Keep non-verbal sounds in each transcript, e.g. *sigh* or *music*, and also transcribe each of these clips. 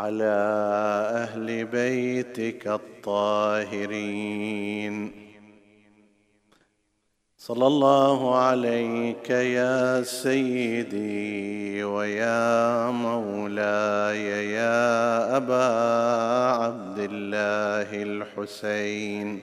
وعلى أهل بيتك الطاهرين. صلى الله عليك يا سيدي ويا مولاي يا أبا عبد الله الحسين.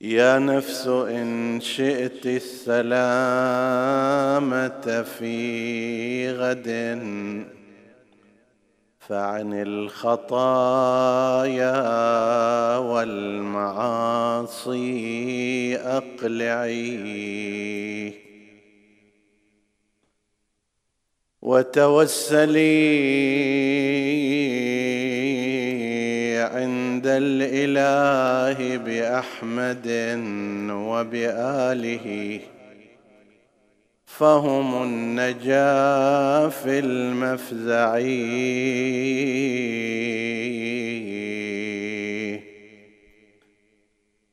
يا نفس إن شئت السلامة في غد فعن الخطايا والمعاصي أقلعي. وتوسلي الإله بأحمد وبآله. فهم النجاة في المفزع.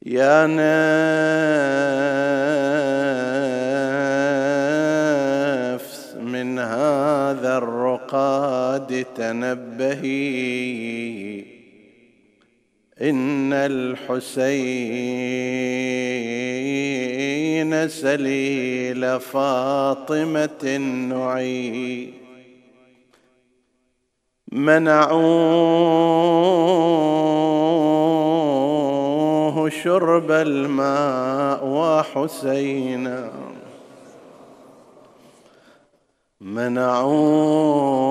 يا نفس من هذا الرقاد تنبهي. إن الحسين سليل فاطمة نعي منعوه شرب الماء وحسينا. منعوه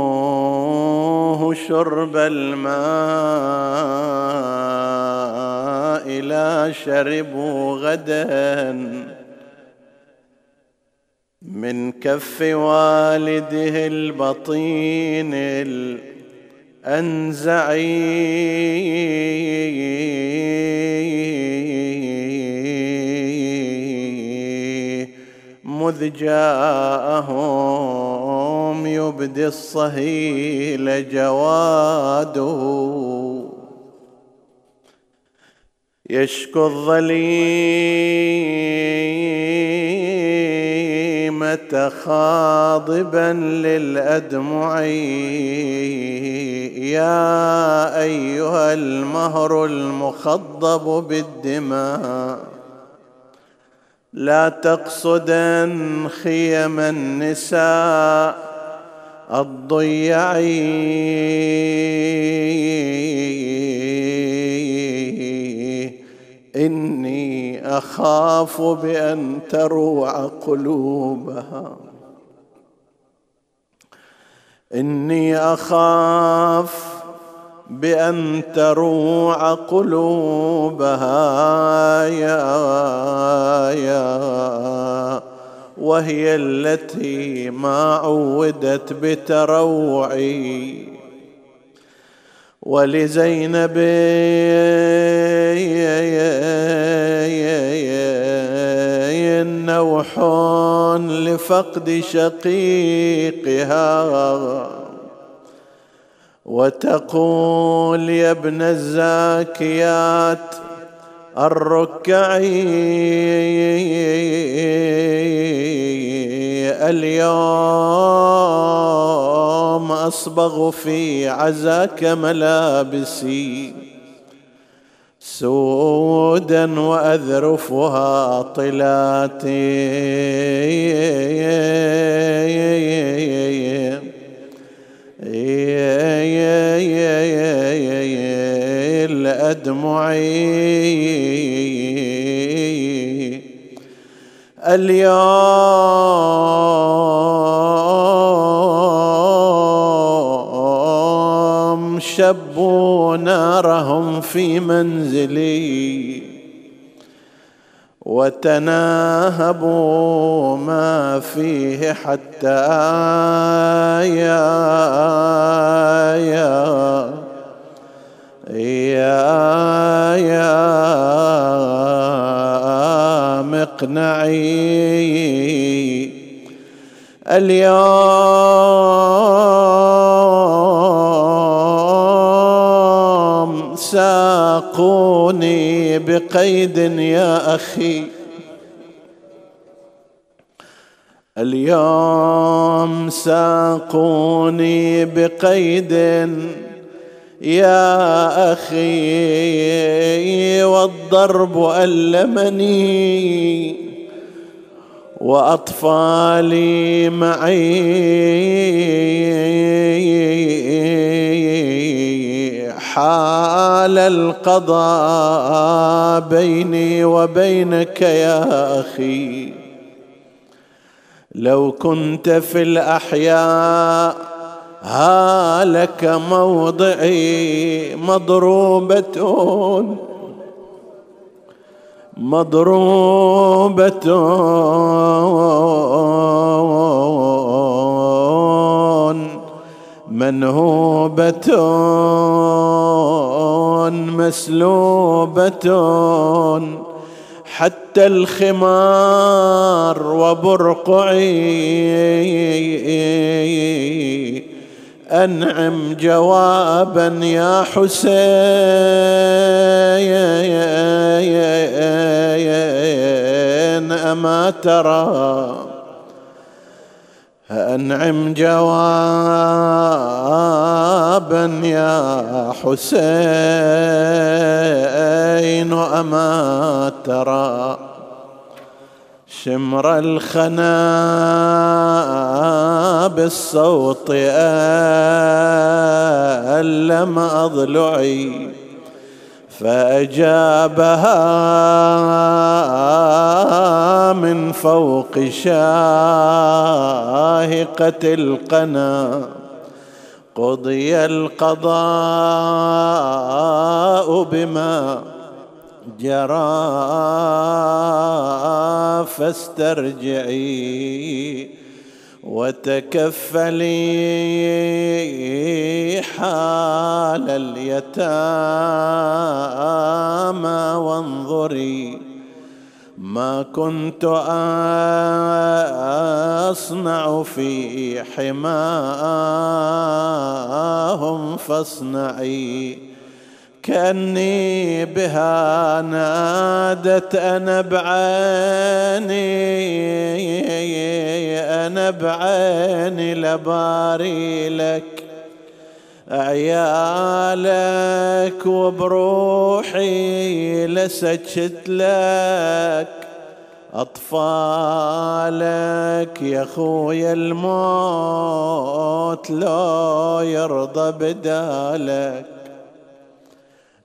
شرب الماء لا شربوا غدا من كف والده البطين الأنزعي مذ جاءهم يبدي الصهيل جواده. يشكو الظليمة خاضبا للأدمع يا أيها المهر المخضب بالدماء لا تقصدن خيم النساء. الضيعي إني أخاف بأن تروع قلوبها. إني أخاف بأن تروع قلوبها. يا يا وهي التي ما عودت بتروعي. ولزينب نوح لفقد شقيقها. وتقول يا ابن الزاكيات الركعي اليوم أصبغ في عزاك ملابسي سودا وأذرفها طلاتي. الأدمعي اليوم شبوا نارهم في منزلي. وتناهبوا ما فيه حتى يا يا يا يا مقنعي. اليوم ساقوني بقيد يا أخي. اليوم ساقوني بقيد يا أخي والضرب ألمني وأطفالي معي. حال القضاء بيني وبينك يا أخي. لو كنت في الأحياء هالك موضعي مضروبة. مضروبة. منهوبة مسلوبة حتى الخمار وبرقعي أنعم جوابا يا حسين أما ترى أنعم جوابا يا حسين أما ترى شمر الخنا بالصوت ألم أضلعي فأجابها من فوق شاهقة القنا. قضي القضاء بما جرى فاسترجعي وتكفلي حال اليتامى وانظري ما كنت أصنع في حماهم فاصنعي. كأني بها نادت أنا بعيني أنا بعيني لباري لك عيالك وبروحي لسجت لك أطفالك يا خويا الموت لو يرضى بدالك.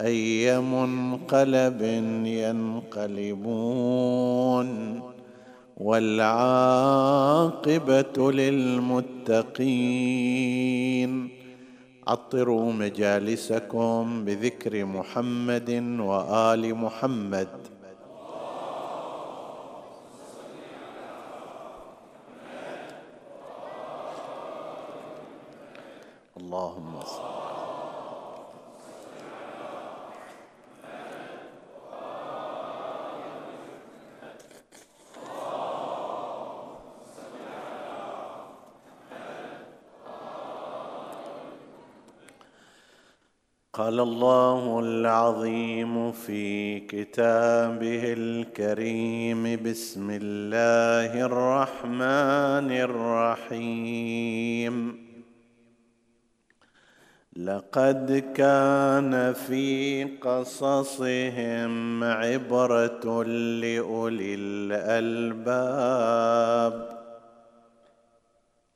اي منقلب ينقلبون والعاقبة للمتقين. عطروا مجالسكم بذكر محمد وآل محمد. اللهم صل قال الله العظيم في كتابه الكريم بسم الله الرحمن الرحيم. لقد كان في قصصهم عبرة لأولي الألباب.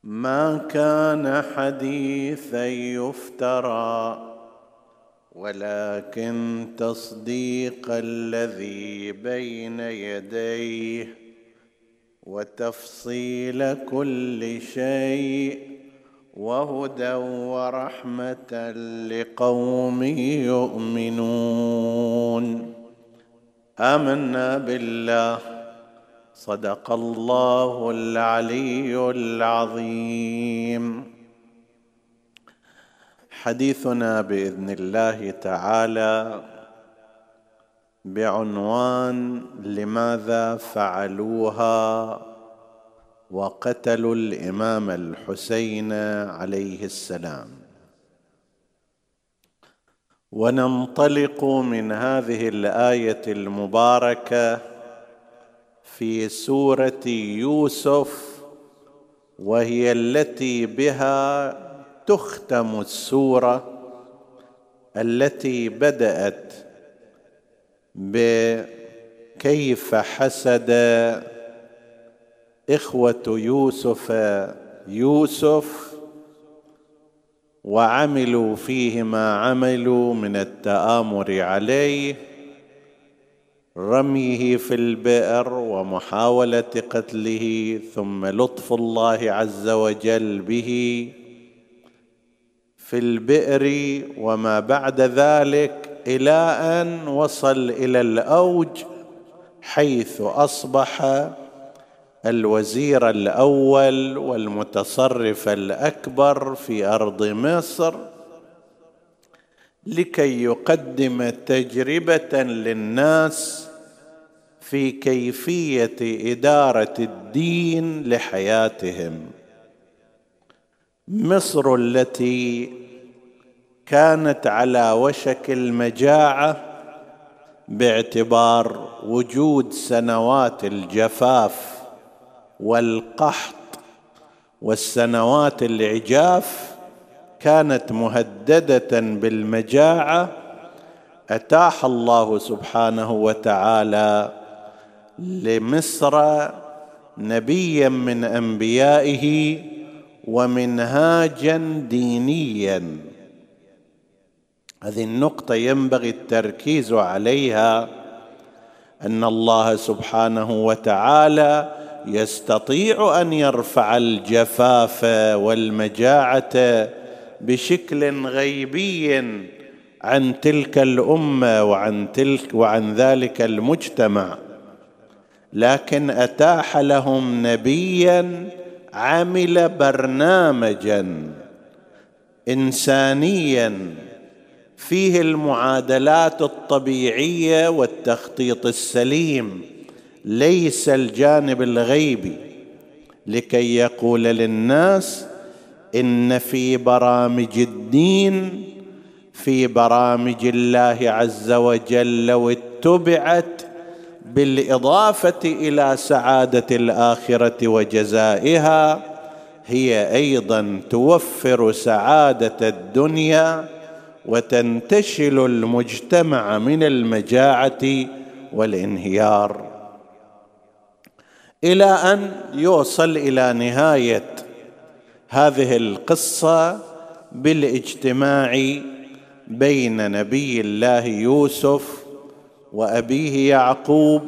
ما كان حديثا يفترى ولكن تصديق الذي بين يديه وتفصيل كل شيء وهدى ورحمة لقوم يؤمنون. آمنا بالله. صدق الله العلي العظيم. حديثنا بإذن الله تعالى بعنوان لماذا فعلوها وقتلوا الإمام الحسين عليه السلام. وننطلق من هذه الآية المباركة في سورة يوسف وهي التي بها تختم السورة التي بدأت بكيف حسد إخوة يوسف يوسف وعملوا فيه ما عملوا من التآمر عليه رميه في البئر ومحاولة قتله ثم لطف الله عز وجل به في البئر وما بعد ذلك إلى ان وصل إلى الأوج حيث أصبح الوزير الأول والمتصرف الأكبر في أرض مصر لكي يقدم تجربة للناس في كيفية إدارة الدين لحياتهم. مصر التي كانت على وشك المجاعة باعتبار وجود سنوات الجفاف والقحط والسنوات العجاف كانت مهددة بالمجاعة. أتاح الله سبحانه وتعالى لمصر نبيا من أنبيائه ومنهاجا دينيا. هذه النقطة ينبغي التركيز عليها أن الله سبحانه وتعالى يستطيع أن يرفع الجفاف والمجاعة بشكل غيبي عن تلك الأمة وعن تلك وعن ذلك المجتمع. لكن أتاح لهم نبيا عمل برنامجا انسانيا فيه المعادلات الطبيعية والتخطيط السليم. ليس الجانب الغيبي لكي يقول للناس إن في برامج الدين في برامج الله عز وجل لو اتبعت بالإضافة إلى سعادة الآخرة وجزائها هي أيضا توفر سعادة الدنيا وتنتشل المجتمع من المجاعة والانهيار. إلى أن يوصل إلى نهاية هذه القصة بالإجتماع بين نبي الله يوسف وأبيه يعقوب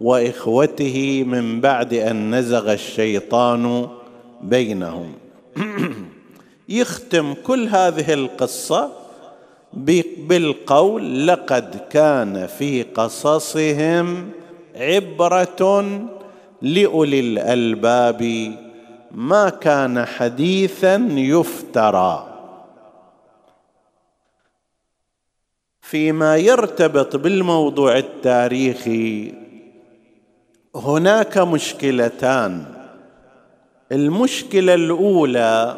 وإخوته من بعد أن نزغ الشيطان بينهم. *clears throat* يختم كل هذه القصة بالقول لقد كان في قصصهم عبرة لأولي الألباب ما كان حديثا يفترى. فيما يرتبط بالموضوع التاريخي هناك مشكلتان. المشكلة الأولى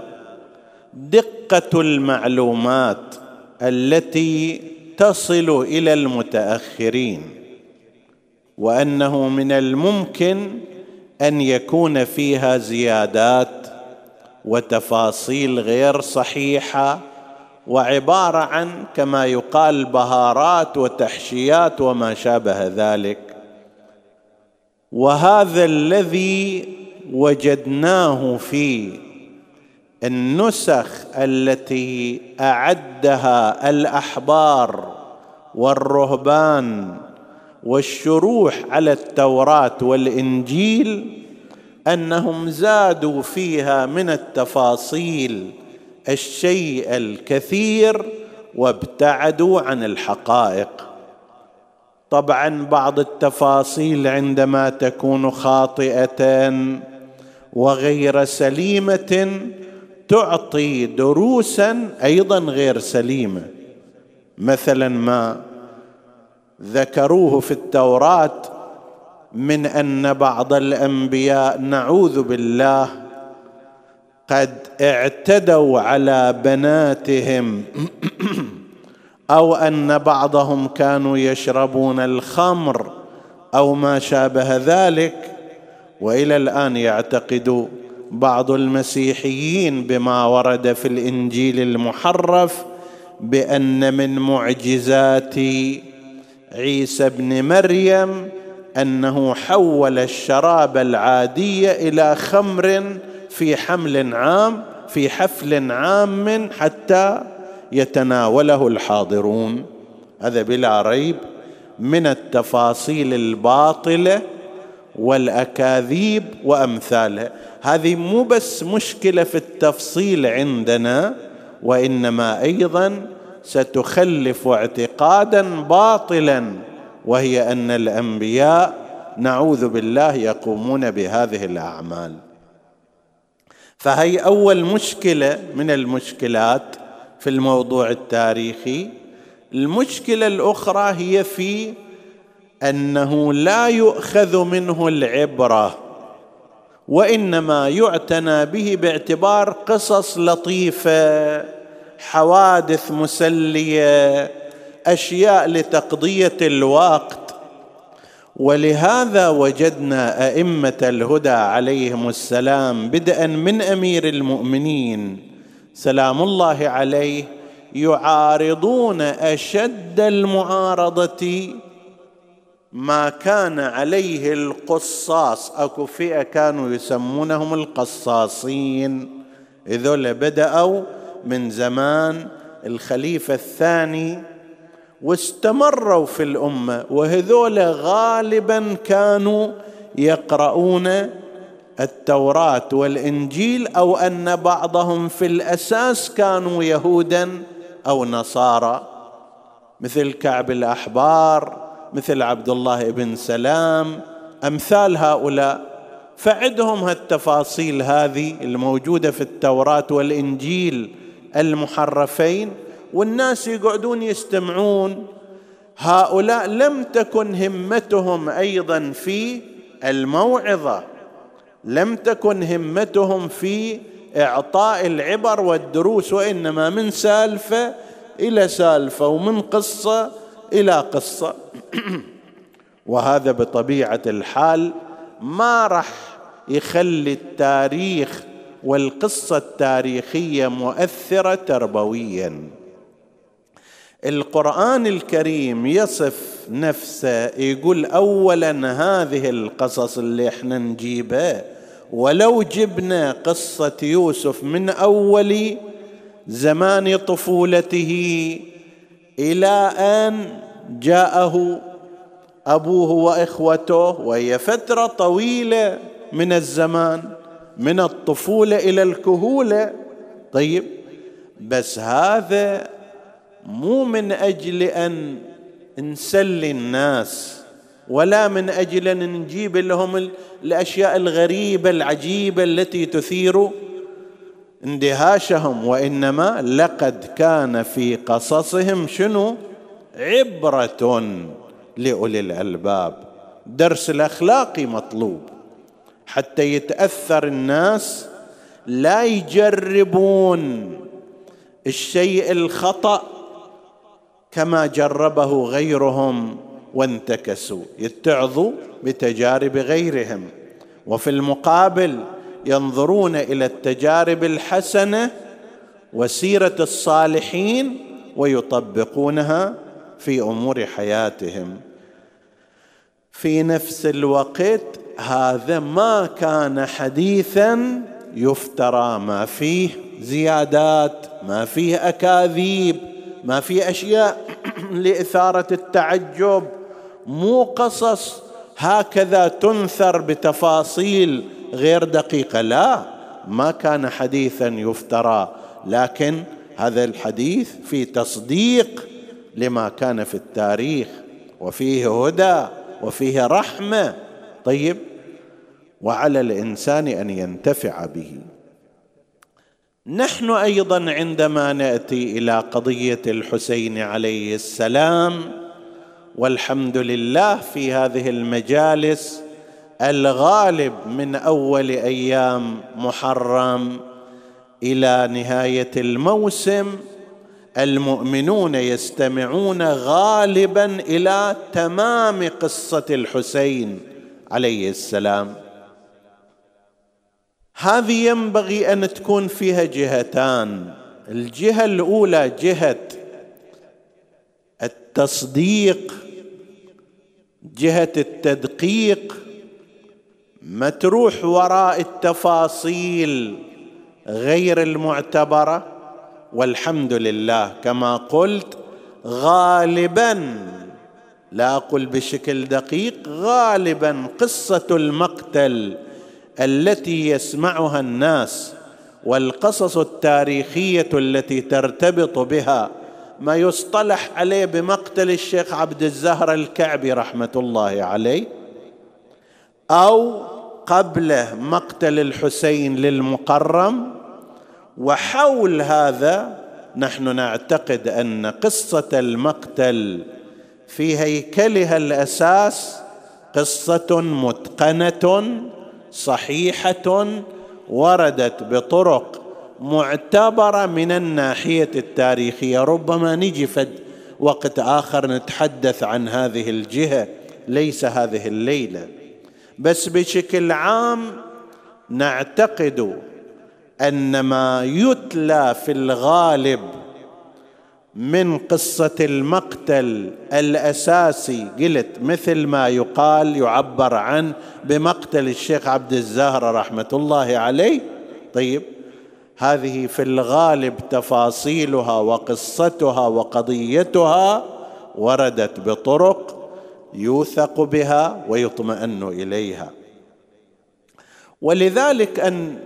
دقة المعلومات. التي تصل إلى المتأخرين وأنه من الممكن أن يكون فيها زيادات وتفاصيل غير صحيحة وعبارة عن كما يقال بهارات وتحشيات وما شابه ذلك. وهذا الذي وجدناه في النسخ التي أعدها الأحبار والرهبان والشروح على التوراة والإنجيل أنهم زادوا فيها من التفاصيل الشيء الكثير وابتعدوا عن الحقائق. طبعا بعض التفاصيل عندما تكون خاطئة وغير سليمة تعطي دروسا أيضا غير سليمة. مثلا ما ذكروه في التوراة من أن بعض الأنبياء نعوذ بالله قد اعتدوا على بناتهم *clears throat* أو أن بعضهم كانوا يشربون الخمر أو ما شابه ذلك وإلى الآن يعتقد بعض المسيحيين بما ورد في الإنجيل المحرف بأن من معجزات عيسى ابن مريم أنه حول الشراب العادي إلى خمر في حمل عام في حفل عام حتى يتناوله الحاضرون. هذا بلا ريب من التفاصيل الباطلة والأكاذيب وامثالها هذه مو بس مشكلة في التفصيل عندنا وإنما أيضا ستخلف اعتقادا باطلا وهي أن الأنبياء نعوذ بالله يقومون بهذه الأعمال. فهي أول مشكلة من المشكلات في الموضوع التاريخي. المشكلة الأخرى هي في أنه لا يؤخذ منه العبرة. وإنما يعتنى به باعتبار قصص لطيفة حوادث مسلية أشياء لتقضية الوقت. ولهذا وجدنا أئمة الهدى عليهم السلام بدءا من أمير المؤمنين سلام الله عليه يعارضون أشد المعارضة ما كان عليه القصاص أكو فئة كانوا يسمونهم القصاصين. هذول بدأوا من زمان الخليفة الثاني واستمروا في الأمة وهذول غالبا كانوا يقرؤون التوراة والإنجيل أو أن بعضهم في الأساس كانوا يهودا أو نصارى مثل كعب الأحبار. مثل عبد الله بن سلام أمثال هؤلاء. فعدهم هالتفاصيل هذه الموجودة في التوراة والإنجيل المحرفين والناس يقعدون يستمعون. هؤلاء لم تكن همتهم أيضا في الموعظة لم تكن همتهم في إعطاء العبر والدروس وإنما من سالفة إلى سالفة ومن قصة إلى قصة. وهذا بطبيعة الحال ما راح يخلي التاريخ والقصة التاريخية مؤثرة تربويا. القرآن الكريم يصف نفسه يقول اولا هذه القصص اللي إحنا نجيبها ولو جبنا قصة يوسف من أول زمان طفولته إلى أن جاءه أبوه وإخوته وهي فترة طويلة من الزمان من الطفولة إلى الكهولة. طيب بس هذا مو من أجل أن نسلي الناس ولا من أجل أن نجيب لهم الأشياء الغريبة العجيبة التي تثير اندهاشهم وإنما لقد كان في قصصهم شنو؟ عبرة لأولي الألباب. درس الاخلاقي مطلوب. حتى يتأثر الناس لا يجربون الشيء الخطأ كما جربه غيرهم وانتكسوا. يتعظوا بتجارب غيرهم. وفي المقابل ينظرون إلى التجارب الحسنة وسيرة الصالحين ويطبقونها في أمور حياتهم. في نفس الوقت هذا ما كان حديثا يفترى ما فيه زيادات ما فيه أكاذيب ما فيه أشياء *clears throat* لإثارة التعجب. مو قصص هكذا تنثر بتفاصيل غير دقيقة. لا ما كان حديثا يفترى لكن هذا الحديث في تصديق لما كان في التاريخ وفيه هدى وفيه رحمة. طيب وعلى الإنسان أن ينتفع به. نحن أيضا عندما نأتي إلى قضية الحسين عليه السلام والحمد لله في هذه المجالس الغالب من أول أيام محرم إلى نهاية الموسم المؤمنون يستمعون غالبا إلى تمام قصة الحسين عليه السلام. هذه ينبغي أن تكون فيها جهتان. الجهة الأولى جهة التصديق جهة التدقيق ما تروح وراء التفاصيل غير المعتبرة؟ والحمد لله كما قلت غالبا لا أقول بشكل دقيق غالبا قصة المقتل التي يسمعها الناس والقصص التاريخية التي ترتبط بها ما يصطلح عليه بمقتل الشيخ عبد الزهر الكعبي رحمة الله عليه أو قبله مقتل الحسين للمقرم وحول هذا نحن نعتقد أن قصة المقتل في هيكلها الأساس قصة متقنة صحيحة وردت بطرق معتبرة من الناحية التاريخية. ربما نجي فد وقت آخر نتحدث عن هذه الجهة ليس هذه الليلة. بس بشكل عام نعتقد أن ما يتلى في الغالب من قصة المقتل الأساسي قلت مثل ما يقال يعبر عنه بمقتل الشيخ عبد الزهر رحمة الله عليه. طيب هذه في الغالب تفاصيلها وقصتها وقضيتها وردت بطرق يوثق بها ويطمئن إليها. ولذلك أن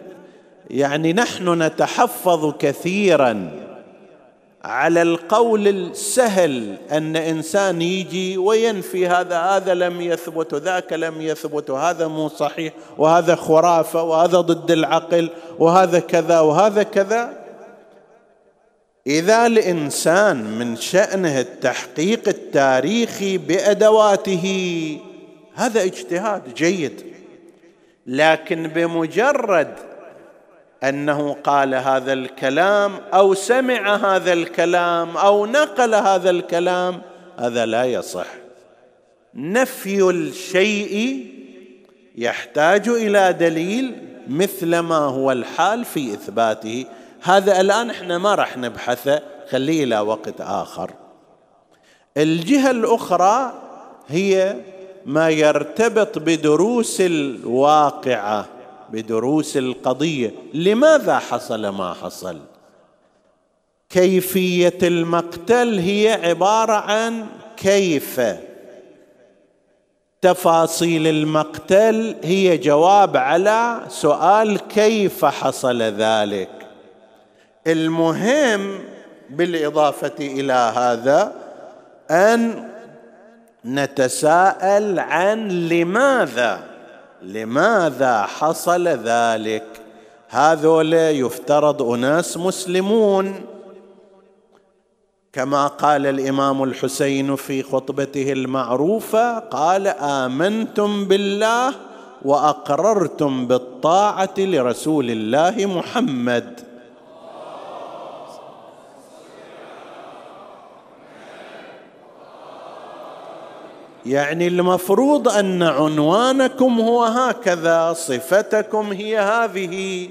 يعني نحن نتحفظ كثيرا على القول السهل أن إنسان يجي وينفي هذا هذا لم يثبت ذاك لم يثبت وهذا مو صحيح وهذا خرافة وهذا ضد العقل وهذا كذا وهذا كذا. إذا الإنسان من شأنه التحقيق التاريخي بأدواته هذا اجتهاد جيد. لكن بمجرد أنه قال هذا الكلام أو سمع هذا الكلام أو نقل هذا الكلام هذا لا يصح. نفي الشيء يحتاج إلى دليل مثل ما هو الحال في إثباته. هذا الآن إحنا ما راح نبحثه خليه إلى وقت آخر. الجهة الأخرى هي ما يرتبط بدروس الواقعة بدروس القضية. لماذا حصل ما حصل؟ كيفية المقتل هي عبارة عن كيف؟ تفاصيل المقتل هي جواب على سؤال كيف حصل ذلك؟ المهم بالإضافة إلى هذا أن نتساءل عن لماذا لماذا حصل ذلك. هذول يفترض أناس مسلمون. كما قال الإمام الحسين في خطبته المعروفة قال آمنتم بالله وأقررتم بالطاعة لرسول الله محمد. يعني المفروض أن عنوانكم هو هكذا صفتكم هي هذه.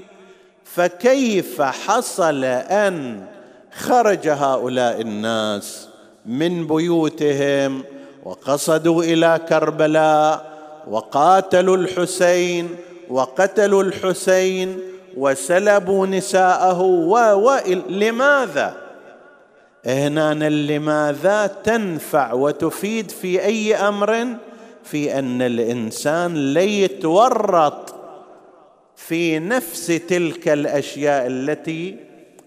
فكيف حصل أن خرج هؤلاء الناس من بيوتهم وقصدوا إلى كربلاء وقاتلوا الحسين وقتلوا الحسين وسلبوا نساءه و, و لماذا؟ هنا لماذا تنفع وتفيد في أي أمر؟ في أن الإنسان ليتورط في نفس تلك الأشياء التي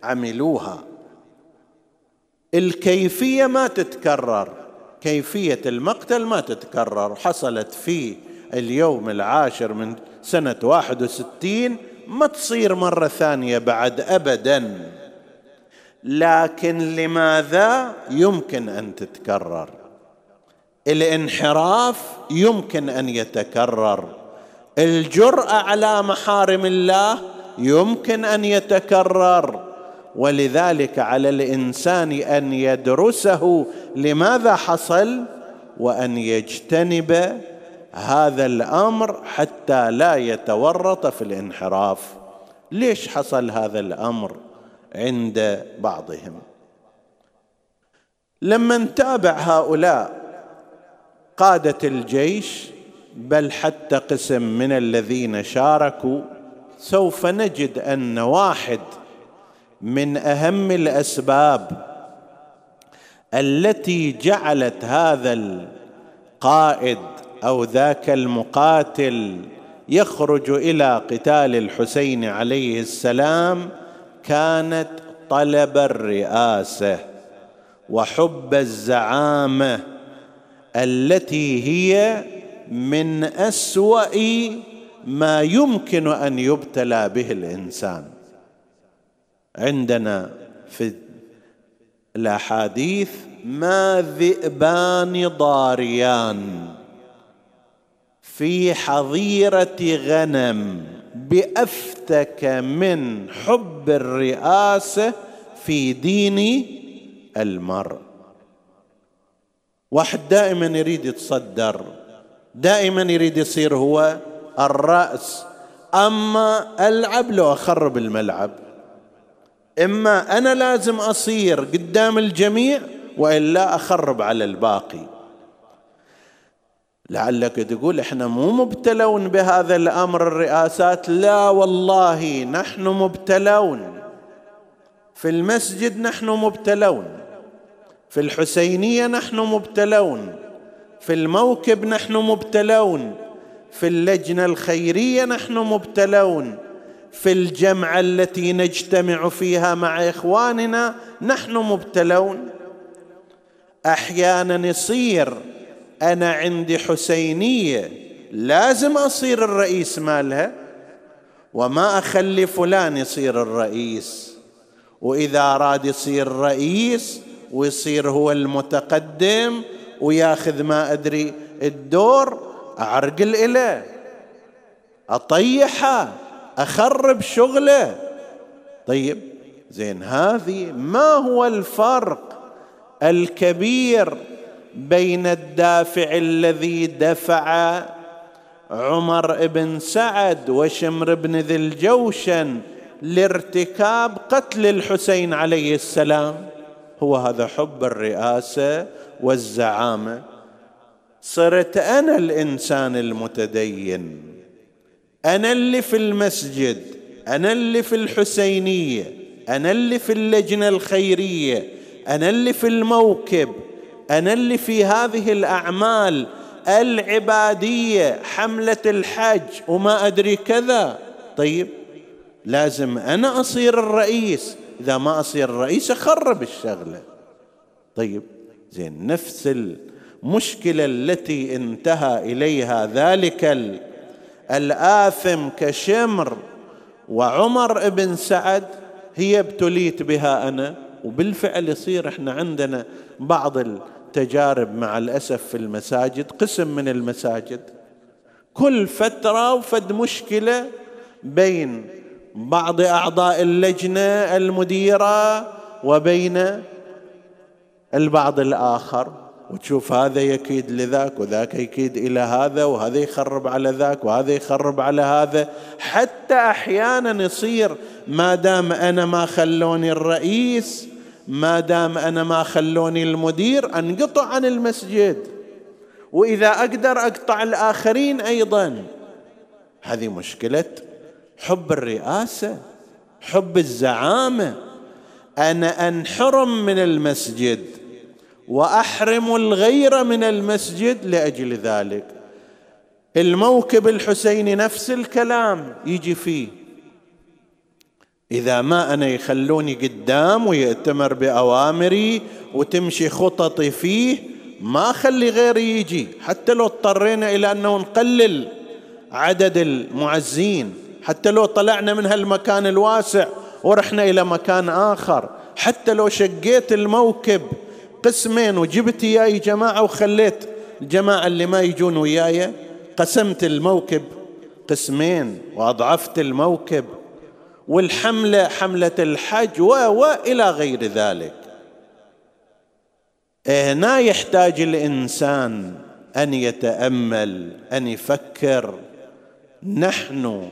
عملوها. الكيفية ما تتكرر كيفية المقتل ما تتكرر. حصلت في اليوم العاشر من سنة واحد وستين ما تصير مرة ثانية بعد ابدا. لكن لماذا يمكن أن تتكرر؟ الانحراف يمكن أن يتكرر. الجرأة على محارم الله يمكن أن يتكرر. ولذلك على الإنسان أن يدرسه لماذا حصل وأن يجتنب هذا الأمر حتى لا يتورط في الانحراف. ليش حصل هذا الأمر؟ عند بعضهم. لما نتابع هؤلاء قادة الجيش بل حتى قسم من الذين شاركوا سوف نجد أن واحد من أهم الأسباب التي جعلت هذا القائد أو ذاك المقاتل يخرج إلى قتال الحسين عليه السلام كانت طلب الرئاسة وحب الزعامة التي هي من أسوأ ما يمكن أن يبتلى به الإنسان. عندنا في الأحاديث ما ذئبان ضاريان في حظيرة غنم. بأفتك من حب الرئاسة في دين المرء. واحد دائما يريد يتصدر دائما يريد يصير هو الرأس. أما ألعب لو أخرب الملعب. إما أنا لازم أصير قدام الجميع وإلا أخرب على الباقي. لعلك تقول إحنا مو مبتلون بهذا الأمر الرئاسات. لا والله نحن مبتلون. في المسجد نحن مبتلون. في الحسينية نحن مبتلون. في الموكب نحن مبتلون. في اللجنة الخيرية نحن مبتلون. في الجمعة التي نجتمع فيها مع إخواننا نحن مبتلون. أحيانا يصير أنا عندي حسينية لازم أصير الرئيس مالها وما أخلي فلان يصير الرئيس. وإذا أراد يصير رئيس ويصير هو المتقدم وياخذ ما أدري الدور اعرقل اله أطيحه أخرب شغله. طيب زين هذه ما هو الفرق الكبير بين الدافع الذي دفع عمر بن سعد وشمر بن ذي الجوشن لارتكاب قتل الحسين عليه السلام. هو هذا حب الرئاسة والزعامة. صرت أنا الإنسان المتدين. أنا اللي في المسجد أنا اللي في الحسينية أنا اللي في اللجنة الخيرية أنا اللي في الموكب. أنا اللي في هذه الأعمال العبادية حملة الحج وما أدري كذا. طيب لازم أنا أصير الرئيس. إذا ما أصير الرئيس أخرب الشغلة. طيب زين نفس المشكلة التي انتهى إليها ذلك الآثم كشمر وعمر بن سعد هي ابتليت بها أنا. وبالفعل يصير إحنا عندنا بعض التجارب مع الأسف في المساجد قسم من المساجد. كل فترة وفد مشكلة بين بعض أعضاء اللجنة المديرة وبين البعض الآخر. وتشوف هذا يكيد لذاك وذاك يكيد إلى هذا وهذا يخرب على ذاك وهذا يخرب على هذا. حتى أحيانا يصير ما دام أنا ما خلوني الرئيس ما دام أنا ما خلوني المدير أنقطع عن المسجد. وإذا أقدر أقطع الآخرين أيضا. هذه مشكلة حب الرئاسة حب الزعامة. أنا أنحرم من المسجد وأحرم الغير من المسجد لأجل ذلك. الموكب الحسيني نفس الكلام يجي فيه. إذا ما أنا يخلوني قدام ويأتمر بأوامري وتمشي خططي فيه ما أخلي غيري يجي. حتى لو اضطرينا إلى أنه نقلل عدد المعزين حتى لو طلعنا من هالمكان الواسع ورحنا إلى مكان آخر. حتى لو شقيت الموكب قسمين وجبت إياي جماعة وخليت الجماعة اللي ما يجون وياي قسمت الموكب قسمين وأضعفت الموكب. والحملة حملة الحج و والى غير ذلك. هنا يحتاج الإنسان أن يتأمل أن يفكر. نحن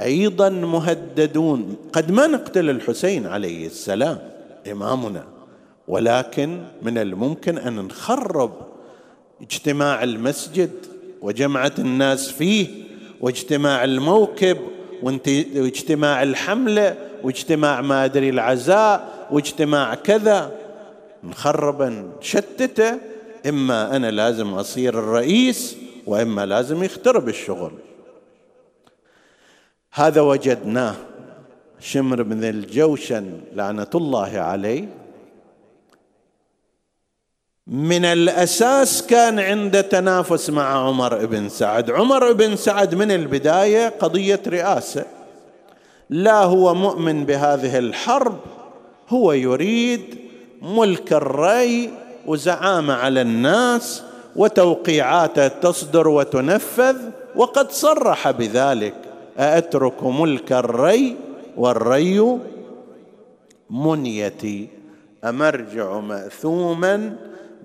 أيضا مهددون. قد ما نقتل الحسين عليه السلام إمامنا ولكن من الممكن أن نخرب اجتماع المسجد وجمعة الناس فيه واجتماع الموكب واجتماع الحمله واجتماع ما أدري العزاء واجتماع كذا. نخرب نشتته إما أنا لازم أصير الرئيس وإما لازم يخترب الشغل. هذا وجدناه. شمر بن الجوشن لعنة الله عليه. من الأساس كان عنده تنافس مع عمر بن سعد. عمر بن سعد من البداية قضية رئاسة. لا هو مؤمن بهذه الحرب هو يريد ملك الري وزعامة على الناس وتوقيعاته تصدر وتنفذ وقد صرح بذلك. أأترك ملك الري والري منيتي أمرجع مأثوما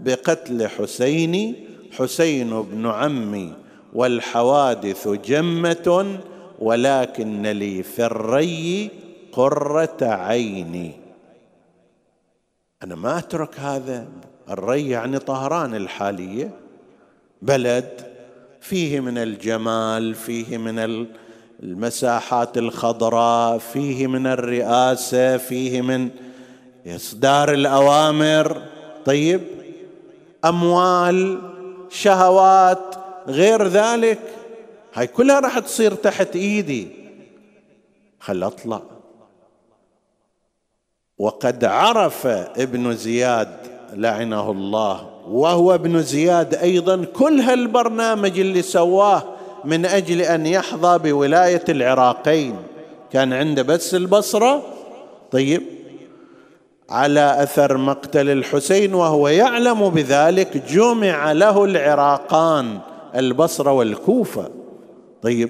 بقتل حسين حسين بن عمي والحوادث جمة ولكن لي في الري قرة عيني أنا ما أترك هذا الري يعني طهران الحالية. بلد فيه من الجمال فيه من المساحات الخضراء فيه من الرئاسة فيه من إصدار الأوامر. طيب أموال شهوات غير ذلك. هاي كلها راح تصير تحت إيدي. خل أطلع. وقد عرف ابن زياد لعنه الله وهو ابن زياد أيضا كل هالبرنامج اللي سواه من أجل أن يحظى بولاية العراقين. كان عنده بس البصرة. طيب على أثر مقتل الحسين وهو يعلم بذلك جمع له العراقان البصرة والكوفة. طيب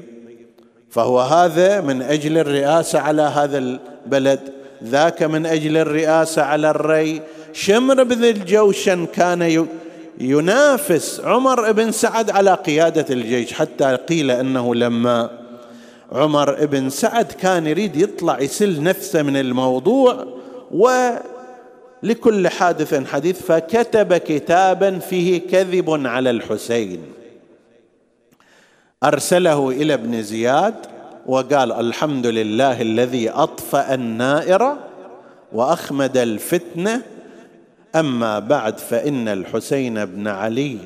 فهو هذا من أجل الرئاسة على هذا البلد ذاك من أجل الرئاسة على الري. شمر بن الجوشن كان ينافس عمر بن سعد على قيادة الجيش حتى قيل أنه لما عمر بن سعد كان يريد يطلع يسل نفسه من الموضوع ولكل حادث حديث فكتب كتابا فيه كذب على الحسين. أرسله إلى ابن زياد وقال الحمد لله الذي أطفأ النائرة وأخمد الفتنة أما بعد فإن الحسين بن علي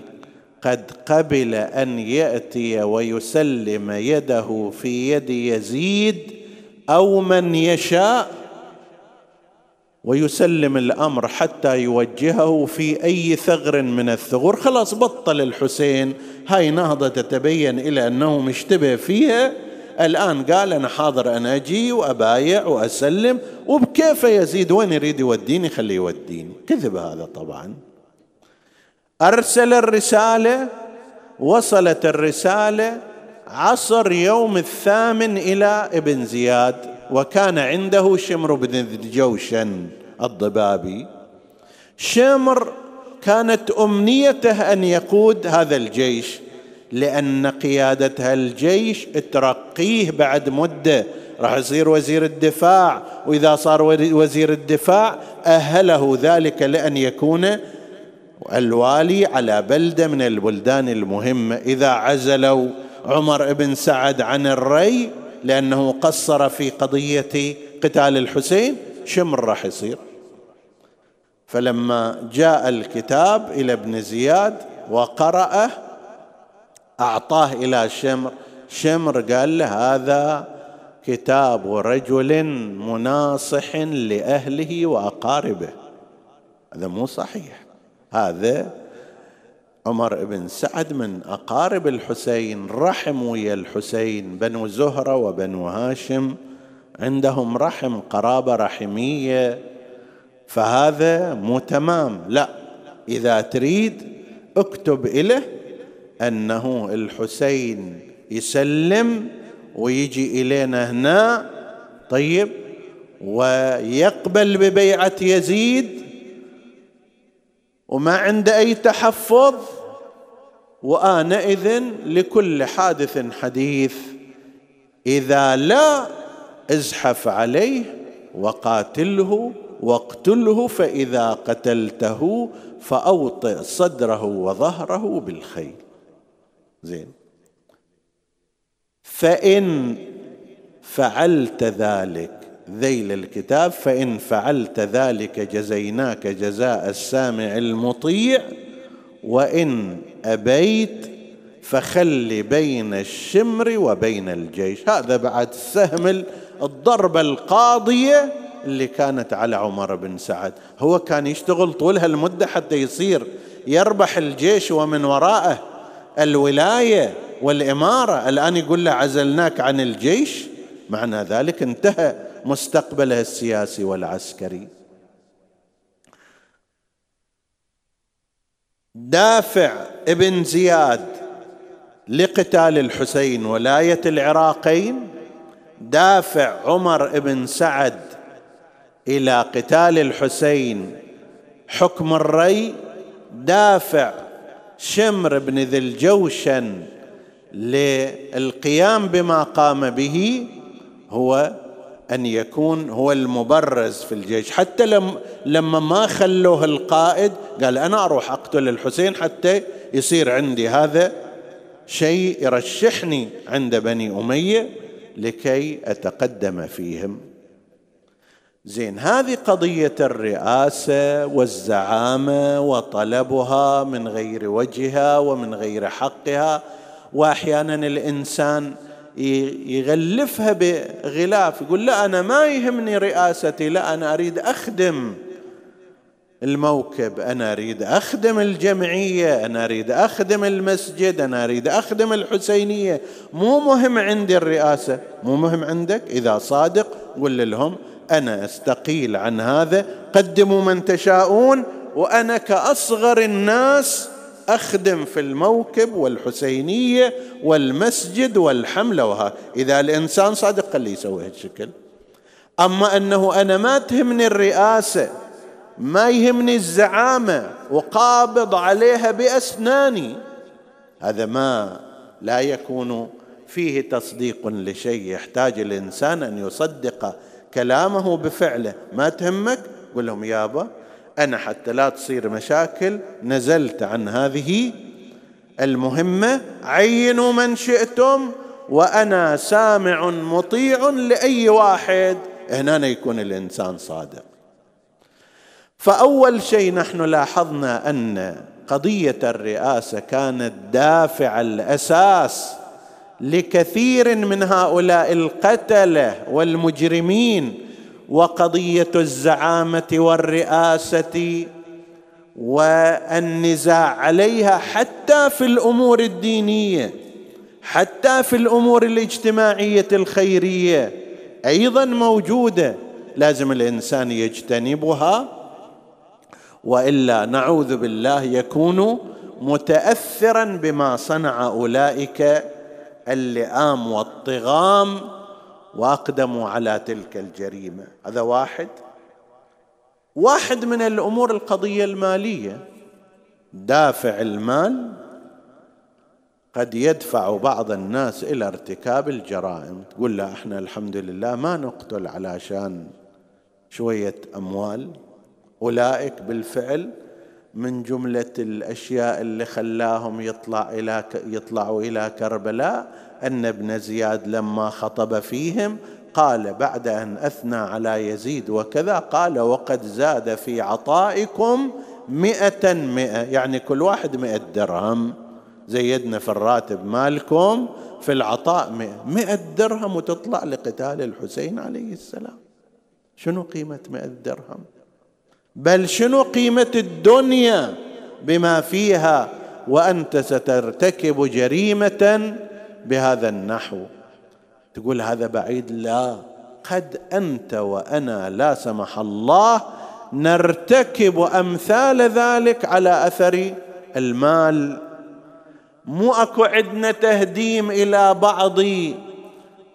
قد قبل أن يأتي ويسلم يده في يد يزيد أو من يشاء ويسلم الأمر حتى يوجهه في أي ثغر من الثغور. خلاص بطل الحسين. هاي نهضة تتبين إلى أنه مشتبه فيها. الآن قال أنا حاضر أنا أجي وأبايع وأسلم. وبكيف يزيد؟ وين يريد يوديني خليه يوديني كذب هذا طبعا. أرسل الرسالة وصلت الرسالة عصر يوم الثامن إلى ابن زياد. وكان عنده شمر بن الجوشن الضبابي. شمر كانت أمنيته أن يقود هذا الجيش لأن قياده الجيش ترقيه بعد مدة. راح يصير وزير الدفاع وإذا صار وزير الدفاع أهله ذلك لأن يكون الوالي على بلدة من البلدان المهمة. إذا عزلوا عمر بن سعد عن الري لأنه قصر في قضية قتال الحسين شمر راح يصير؟ فلما جاء الكتاب إلى ابن زياد وقرأه أعطاه إلى شمر شمر قال له هذا كتاب رجل مناصح لأهله وأقاربه. هذا مو صحيح. هذا عمر بن سعد من أقارب الحسين رحم ويا الحسين. بنو زهرة وبنو هاشم عندهم رحم قرابة رحمية. فهذا مو تمام. لا إذا تريد اكتب له أنه الحسين يسلم ويجي إلينا هنا طيب ويقبل ببيعة يزيد وما عنده أي تحفظ. وانئذ لكل حادث حديث إذا لا ازحف عليه وقاتله واقتله فإذا قتلته فأوطئ صدره وظهره بالخيل. زين. فإن فعلت ذلك ذيل الكتاب فإن فعلت ذلك جزيناك جزاء السامع المطيع وإن أبيت فخل بين الشمر وبين الجيش. هذا بعد سهم الضربة القاضية اللي كانت على عمر بن سعد. هو كان يشتغل طول هالمده حتى يصير يربح الجيش ومن وراءه الولاية والإمارة. الآن يقول له عزلناك عن الجيش. معنى ذلك انتهى مستقبله السياسي والعسكري. دافع ابن زياد لقتال الحسين ولاية العراقين دافع عمر بن سعد إلى قتال الحسين حكم الري دافع شمر بن ذي الجوشن للقيام بما قام به هو أن يكون هو المبرز في الجيش. حتى لم لما ما خلوه القائد قال أنا أروح أقتل الحسين حتى يصير عندي هذا شيء يرشحني عند بني أمية لكي أتقدم فيهم. زين هذه قضية الرئاسة والزعامة وطلبها من غير وجهها ومن غير حقها واحيانا الإنسان يغلفها بغلاف يقول لا أنا ما يهمني رئاستي لا أنا أريد أخدم الموكب أنا أريد أخدم الجمعية أنا أريد أخدم المسجد أنا أريد أخدم الحسينية. مو مهم عندي الرئاسة مو مهم عندك. إذا صادق قل لهم أنا أستقيل عن هذا قدموا من تشاءون وأنا كأصغر الناس أخدم في الموكب والحسينية والمسجد والحملة وها. إذا الإنسان صادق خليه يسوي هالشكل أما أنه أنا ما تهمني الرئاسة ما يهمني الزعامة وقابض عليها بأسناني هذا ما لا يكون فيه تصديق لشيء يحتاج الإنسان أن يصدق كلامه بفعله. ما تهمك؟ قل لهم يابا أنا حتى لا تصير مشاكل نزلت عن هذه المهمة. عينوا من شئتم وأنا سامع مطيع لأي واحد. هنا يكون الإنسان صادق. فأول شيء نحن لاحظنا أن قضية الرئاسة كانت دافع الأساس لكثير من هؤلاء القتلة والمجرمين. وقضية الزعامة والرئاسة والنزاع عليها حتى في الأمور الدينية حتى في الأمور الاجتماعية الخيرية أيضا موجودة. لازم الإنسان يجتنبها وإلا نعوذ بالله يكون متاثرا بما صنع أولئك اللئام والطغام واقدموا على تلك الجريمة. هذا واحد. واحد من الأمور القضية المالية. دافع المال قد يدفع بعض الناس إلى ارتكاب الجرائم. تقول لا إحنا الحمد لله ما نقتل علشان شوية أموال. أولئك بالفعل من جملة الأشياء اللي خلاهم يطلع إلى يطلعوا إلى كربلاء. أن ابن زياد لما خطب فيهم قال بعد أن أثنى على يزيد وكذا قال وقد زاد في عطائكم مئة مئة يعني كل واحد مئة درهم. زيدنا في الراتب مالكم في العطاء مئة, مئة درهم وتطلع لقتال الحسين عليه السلام. شنو قيمة مئة درهم؟ بل شنو قيمة الدنيا بما فيها وأنت سترتكب جريمة بهذا النحو. تقول هذا بعيد؟ لا. قد أنت وأنا لا سمح الله نرتكب أمثال ذلك على أثر المال. مو أكو عندنا تهديم إلى بعض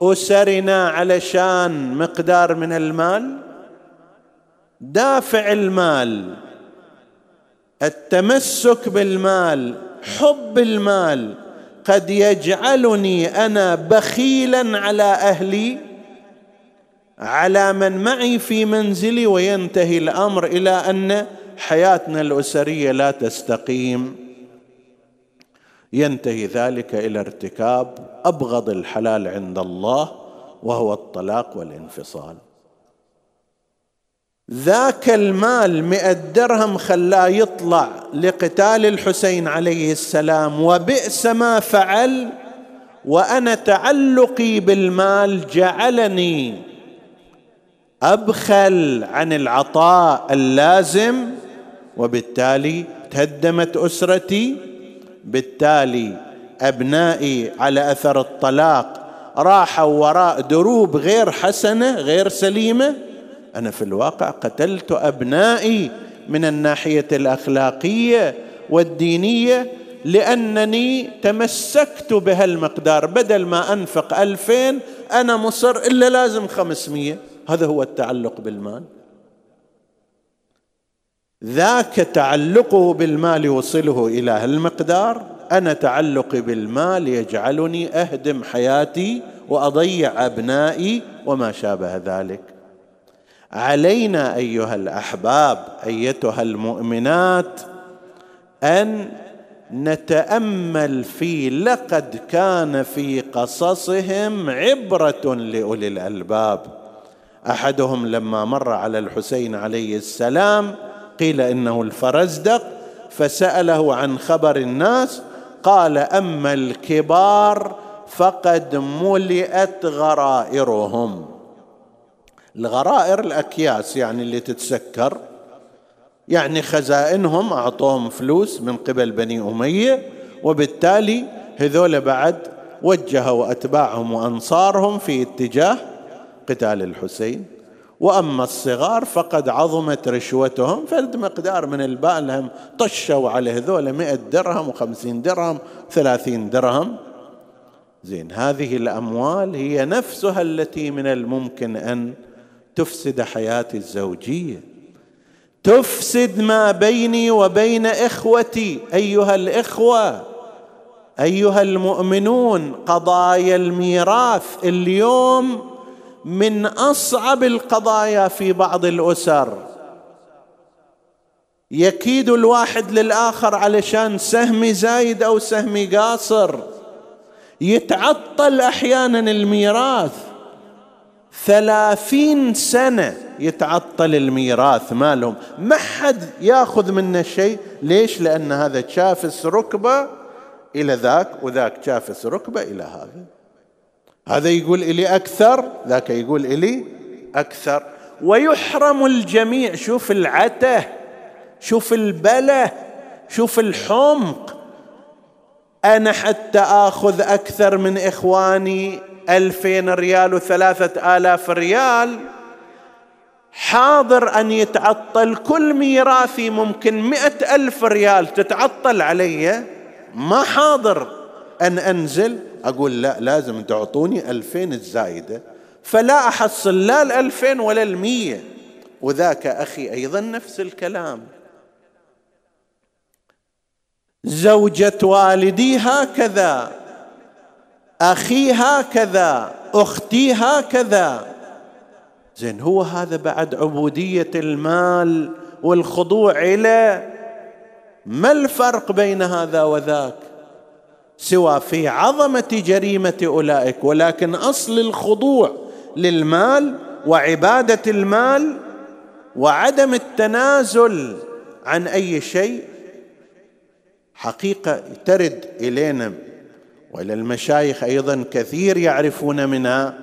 أسرنا علشان مقدار من المال. دافع المال التمسك بالمال حب المال قد يجعلني أنا بخيلا على أهلي على من معي في منزلي وينتهي الأمر إلى أن حياتنا الأسرية لا تستقيم. ينتهي ذلك إلى ارتكاب أبغض الحلال عند الله وهو الطلاق والانفصال. ذاك المال مئة درهم خلاه يطلع لقتال الحسين عليه السلام وبئس ما فعل وأنا تعلقي بالمال جعلني أبخل عن العطاء اللازم وبالتالي تهدمت أسرتي بالتالي أبنائي على أثر الطلاق راحوا وراء دروب غير حسنة غير سليمة. أنا في الواقع قتلت أبنائي من الناحية الأخلاقية والدينية لأنني تمسكت بهالمقدار. بدل ما أنفق ألفين أنا مصر إلا لازم خمسمية. هذا هو التعلق بالمال. ذاك تعلقه بالمال يوصله إلى هالمقدار. أنا تعلقي بالمال يجعلني أهدم حياتي وأضيع أبنائي وما شابه ذلك. علينا أيها الأحباب أيتها المؤمنات أن نتأمل في لقد كان في قصصهم عبرة لأولي الألباب. أحدهم لما مر على الحسين عليه السلام قيل إنه الفرزدق فسأله عن خبر الناس قال أما الكبار فقد ملئت غرائرهم. الغرائر الأكياس يعني اللي تتسكر. يعني خزائنهم أعطوهم فلوس من قبل بني أمية وبالتالي هذول بعد وجهوا أتباعهم وأنصارهم في اتجاه قتال الحسين. وأما الصغار فقد عظمت رشوتهم فرد مقدار من البال لهم طشوا على هذول مئة درهم وخمسين درهم ثلاثين درهم. زين هذه الأموال هي نفسها التي من الممكن أن تفسد حياتي الزوجية. تفسد ما بيني وبين إخوتي أيها الإخوة أيها المؤمنون قضايا الميراث اليوم من أصعب القضايا في بعض الأسر. يكيد الواحد للآخر علشان سهم زايد أو سهم قاصر. يتعطل أحيانا الميراث. ثلاثين سنة يتعطل الميراث مالهم. ما حد ياخذ منا شيء. ليش؟ لأن هذا شافس ركبة إلى ذاك وذاك شافس ركبة إلى هذا. هذا يقول إلي أكثر ذاك يقول إلي أكثر. ويحرم الجميع. شوف العتة شوف البلة شوف الحمق. أنا حتى آخذ أكثر من إخواني ألفين ريال وثلاثة آلاف ريال حاضر أن يتعطل كل ميراثي ممكن مئة ألف ريال تتعطل علي ما حاضر أن أنزل. أقول لا لازم تعطوني ألفين الزايدة. فلا أحصل لا الألفين ولا المية. وذاك أخي أيضا نفس الكلام. زوجة والدي هكذا. أخي هكذا أختي هكذا زين هو هذا بعد عبودية المال والخضوع إلى ما الفرق بين هذا وذاك؟ سوى في عظمة جريمة أولئك ولكن أصل الخضوع للمال وعبادة المال وعدم التنازل عن أي شيء حقيقة ترد إلينا وإلى المشايخ أيضا كثير يعرفون منها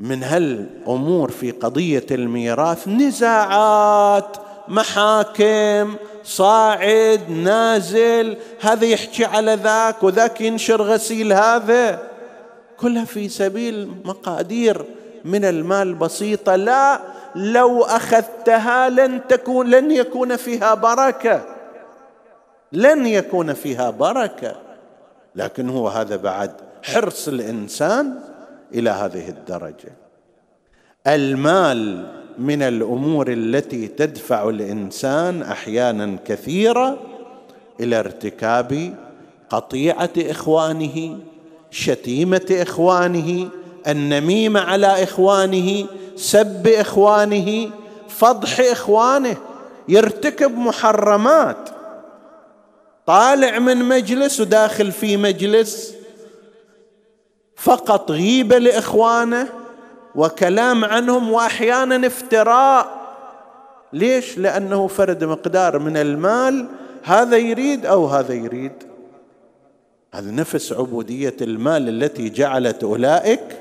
من هالأمور في قضية الميراث. نزاعات محاكم صاعد نازل هذا يحكي على ذاك وذاك ينشر غسيل هذا. كلها في سبيل مقادير من المال بسيطة. لا لو أخذتها لن تكون لن يكون فيها بركة. لن يكون فيها بركة. لكن هو هذا بعد حرص الإنسان إلى هذه الدرجة. المال من الأمور التي تدفع الإنسان أحيانا كثيرة إلى ارتكاب قطيعة إخوانه شتيمة إخوانه النميمة على إخوانه سب إخوانه فضح إخوانه يرتكب محرمات. طالع من مجلس وداخل في مجلس فقط غيبة لإخوانه وكلام عنهم وأحيانا افتراء. ليش؟ لأنه فرد مقدار من المال هذا يريد أو هذا يريد. هذا نفس عبودية المال التي جعلت أولئك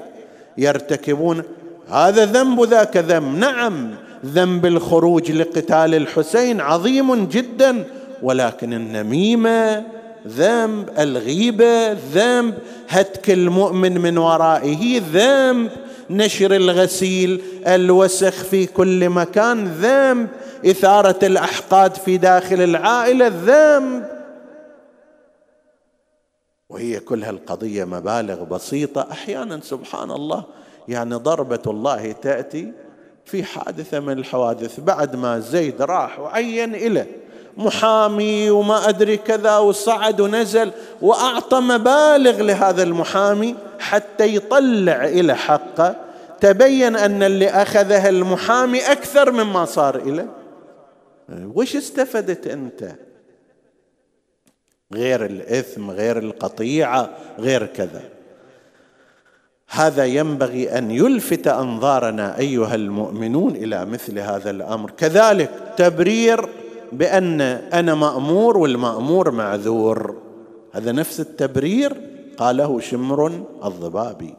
يرتكبون. هذا ذنب ذاك ذنب. نعم ذنب الخروج لقتال الحسين عظيم جدا. ولكن النميمة ذنب الغيبة ذنب. هتك المؤمن من ورائه ذنب. نشر الغسيل الوسخ في كل مكان ذنب. إثارة الأحقاد في داخل العائلة ذنب. وهي كل هالقضية مبالغ بسيطة. أحيانا سبحان الله يعني ضربة الله تأتي في حادثة من الحوادث. بعد ما زيد راح وعين إليه محامي وما أدري كذا وصعد ونزل وأعطى مبالغ لهذا المحامي حتى يطلع إلى حقه. تبين أن اللي أخذه المحامي أكثر مما صار إليه. وش استفدت أنت؟ غير الإثم غير القطيعة غير كذا. هذا ينبغي أن يلفت أنظارنا أيها المؤمنون إلى مثل هذا الأمر. كذلك تبرير بأن أنا مأمور والمأمور معذور. هذا نفس التبرير قاله شمر الضبابي.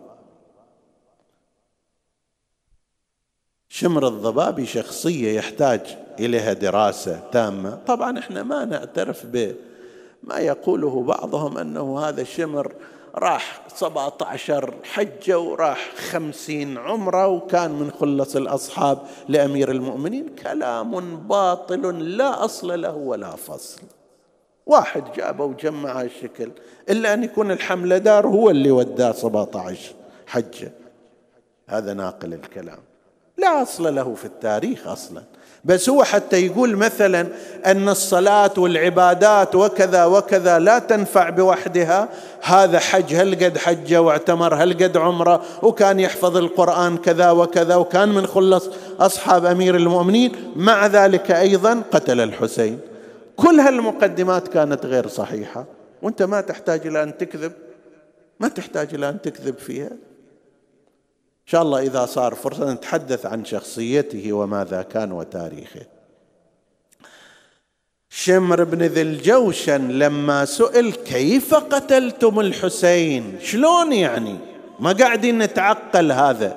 شمر الضبابي شخصية يحتاج إليها دراسة تامة. طبعا إحنا ما نعترف بما يقوله بعضهم أنه هذا شمر راح 17 حجة وراح خمسين عمرة وكان من خلص الأصحاب لأمير المؤمنين. كلام باطل لا أصل له ولا فصل. واحد جابه وجمع الشكل إلا أن يكون الحملة دار هو اللي وداه 17 حجة. هذا ناقل الكلام. لا أصل له في التاريخ أصلا. بس هو حتى يقول مثلا أن الصلاة والعبادات وكذا وكذا لا تنفع بوحدها. هذا حج هل قد حجه واعتمر؟ هل قد عمرة؟ وكان يحفظ القرآن كذا وكذا وكان من خلص أصحاب أمير المؤمنين. مع ذلك أيضا قتل الحسين. كل هالمقدمات كانت غير صحيحة. وانت ما تحتاج إلى أن تكذب. ما تحتاج إلى أن تكذب فيها. إن شاء الله إذا صار فرصة نتحدث عن شخصيته وماذا كان وتاريخه. شمر بن ذي الجوشن لما سئل كيف قتلتم الحسين؟ شلون يعني؟ ما قاعدين نتعقل هذا.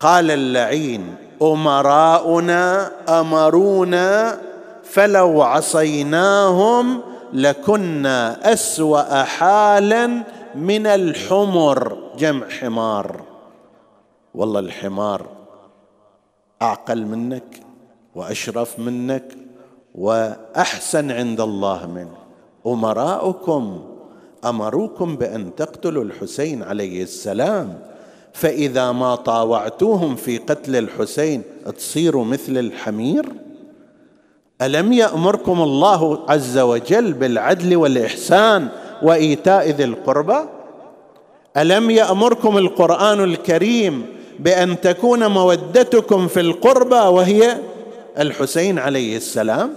قال اللعين أمراؤنا أمرونا فلو عصيناهم لكنا أسوأ حالا من الحمر. جمع حمار. والله الحمار أعقل منك وأشرف منك وأحسن عند الله منه. أمراؤكم أمروكم بأن تقتلوا الحسين عليه السلام. فإذا ما طاوعتوهم في قتل الحسين تصيروا مثل الحمير؟ ألم يأمركم الله عز وجل بالعدل والإحسان وإيتاء ذي القربى؟ ألم يأمركم القرآن الكريم بأن تكون مودتكم في القربى وهي الحسين عليه السلام؟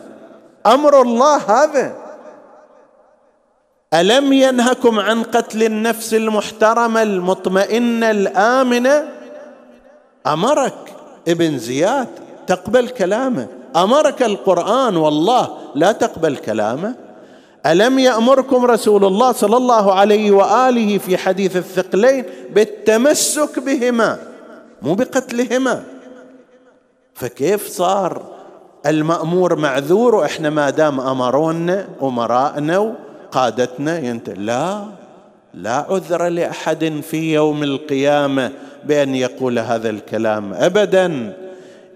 أمر الله هذا. ألم ينهكم عن قتل النفس المحترمة المطمئنة الآمنة؟ أمرك ابن زياد تقبل كلامه. أمرك القرآن والله لا تقبل كلامه. ألم يأمركم رسول الله صلى الله عليه وآله في حديث الثقلين بالتمسك بهما مو بقتلهما؟ فكيف صار؟ المأمور معذور وإحنا ما دام امرونا أمراءنا وقادتنا ينت... لا لا عذر لأحد في يوم القيامة بأن يقول هذا الكلام ابدا.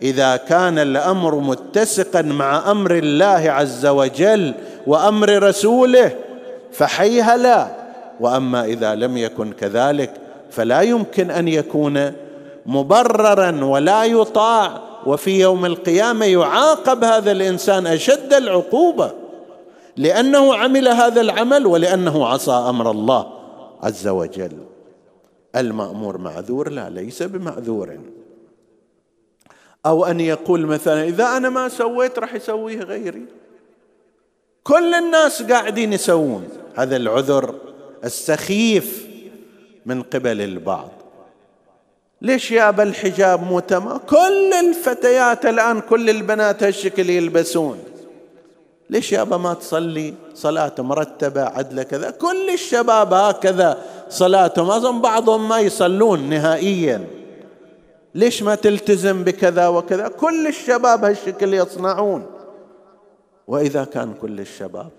إذا كان الأمر متسقا مع أمر الله عز وجل وأمر رسوله فحيهلا وأما إذا لم يكن كذلك فلا يمكن أن يكون مبررا ولا يطاع وفي يوم القيامة يعاقب هذا الإنسان أشد العقوبة. لأنه عمل هذا العمل ولأنه عصى أمر الله عز وجل. المأمور معذور؟ لا ليس بمعذور. أو أن يقول مثلا إذا أنا ما سويت راح يسويه غيري. كل الناس قاعدين يسوون هذا العذر السخيف من قبل البعض. ليش يا أبا الحجاب مو تمام كل الفتيات الآن كل البنات هالشكل يلبسون. ليش يابا ما تصلي؟ صلاة مرتبة عدلة كذا. كل الشباب هكذا صلاتهم أظن بعضهم ما يصلون نهائيا. ليش ما تلتزم بكذا وكذا؟ كل الشباب هالشكل يصنعون. وإذا كان كل الشباب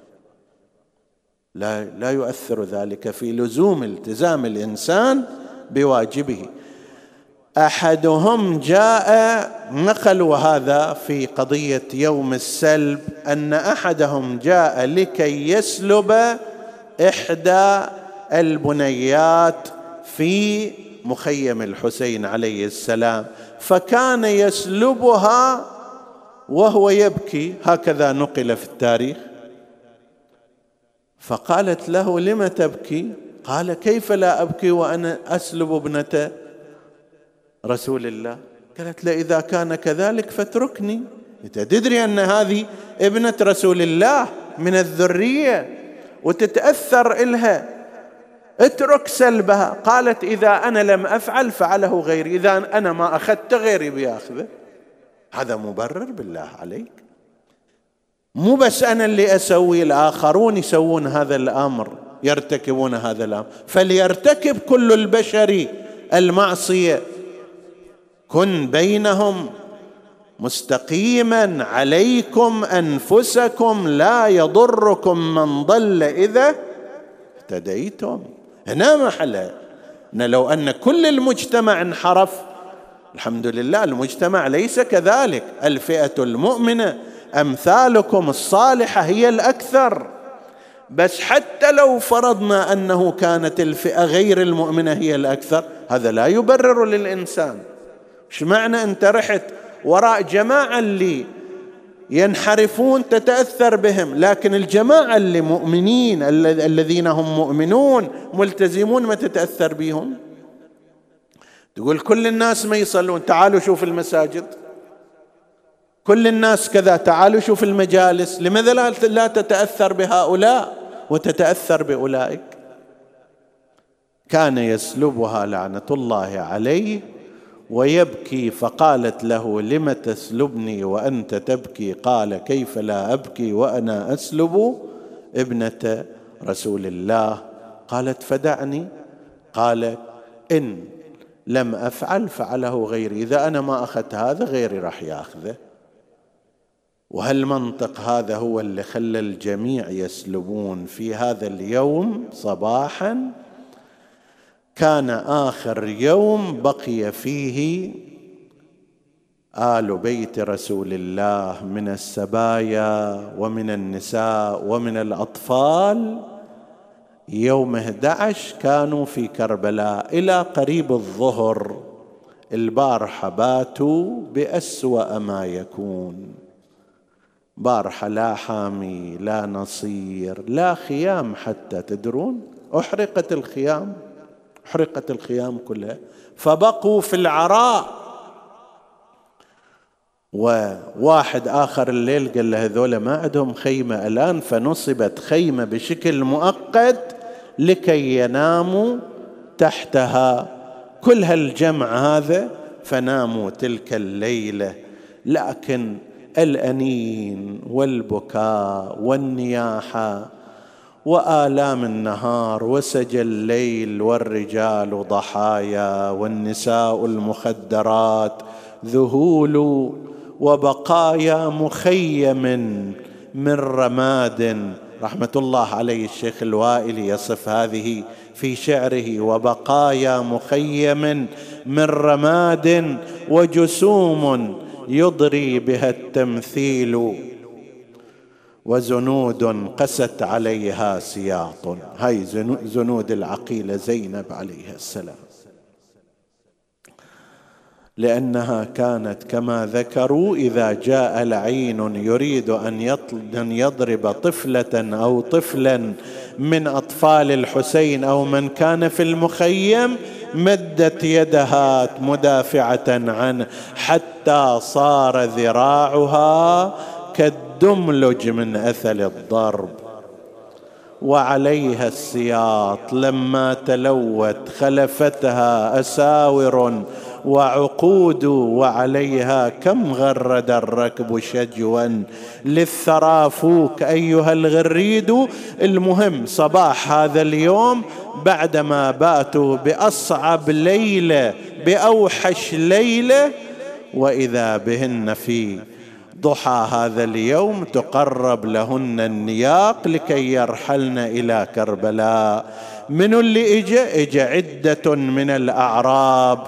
لا لا يؤثر ذلك في لزوم التزام الإنسان بواجبه. أحدهم جاء نقلوا هذا في قضية يوم السلب أن أحدهم جاء لكي يسلب إحدى البنيات في مخيم الحسين عليه السلام فكان يسلبها وهو يبكي هكذا نقل في التاريخ. فقالت له لم تبكي؟ قال كيف لا أبكي وأنا أسلب ابنة رسول الله؟ قالت له إذا كان كذلك فاتركني. أنت تدري أن هذه ابنة رسول الله من الذرية وتتأثر إلها؟ اترك سلبها. قالت إذا أنا لم أفعل فعله غيري إذا أنا ما أخذت غيري بياخذه. هذا مبرر بالله عليك. مو بس أنا اللي أسوي الآخرون يسوون هذا الأمر يرتكبون هذا الأمر. فليرتكب كل البشر المعصية. كن بينهم مستقيما. عليكم أنفسكم لا يضركم من ضل إذا اهتديتم. هنا محله لو أن كل المجتمع انحرف الحمد لله المجتمع ليس كذلك. الفئة المؤمنة أمثالكم الصالحة هي الأكثر. بس حتى لو فرضنا أنه كانت الفئة غير المؤمنة هي الأكثر هذا لا يبرر للإنسان. إيش معنى أنت رحت وراء جماعة اللي ينحرفون تتأثر بهم لكن الجماعة اللي مؤمنين الذين هم مؤمنون ملتزمون ما تتأثر بهم؟ تقول كل الناس ما يصلون تعالوا شوف المساجد. كل الناس كذا تعالوا شوف المجالس. لماذا لا تتأثر بهؤلاء وتتأثر بأولئك؟ كان يسلبها لعنة الله عليه ويبكي فقالت له لم تسلبني وأنت تبكي؟ قال كيف لا أبكي وأنا أسلب ابنة رسول الله؟ قالت فدعني. قال إن لم أفعل فعله غيري. إذا أنا ما أخذت هذا غيري راح يأخذه. وهالمنطق هذا هو اللي خلى الجميع يسلبون في هذا اليوم صباحا. كان آخر يوم بقي فيه آل بيت رسول الله من السبايا ومن النساء ومن الأطفال. يوم 11 كانوا في كربلاء إلى قريب الظهر. البارحة باتوا بأسوأ ما يكون. بارحة لا حامي لا نصير لا خيام حتى تدرون. أحرقت الخيام أحرقت الخيام كلها. فبقوا في العراء. وواحد آخر الليل قال له هذول ما عندهم خيمة الآن فنصبت خيمة بشكل مؤقت. لكي يناموا تحتها. كل هالجمع هذا فناموا تلك الليلة. لكن الأنين والبكاء والنياحة وآلام النهار وسجى الليل والرجال ضحايا والنساء المخدرات ذهول وبقايا مخيم من رماد رحمه الله عليه الشيخ الوائلي يصف هذه في شعره وبقايا مخيم من رماد وجسوم يضري بها التمثيل وزنود قست عليها سياط. هاي زنود العقيلة زينب عليها السلام. لأنها كانت كما ذكروا إذا جاء لعين يريد أن يضرب طفلة أو طفلا من أطفال الحسين أو من كان في المخيم مدت يدها مدافعة عنه حتى صار ذراعها كالدملج من أثل الضرب. وعليها السياط لما تلوت خلفتها أساور وعقود وعليها كم غرد الركب شجوا للثرى فوك أيها الغريد. المهم صباح هذا اليوم بعدما باتوا بأصعب ليلة بأوحش ليلة وإذا بهن في ضحى هذا اليوم تقرب لهن النياق لكي يرحلن إلى كربلاء. من اللي اجى اجى عدة من الأعراب.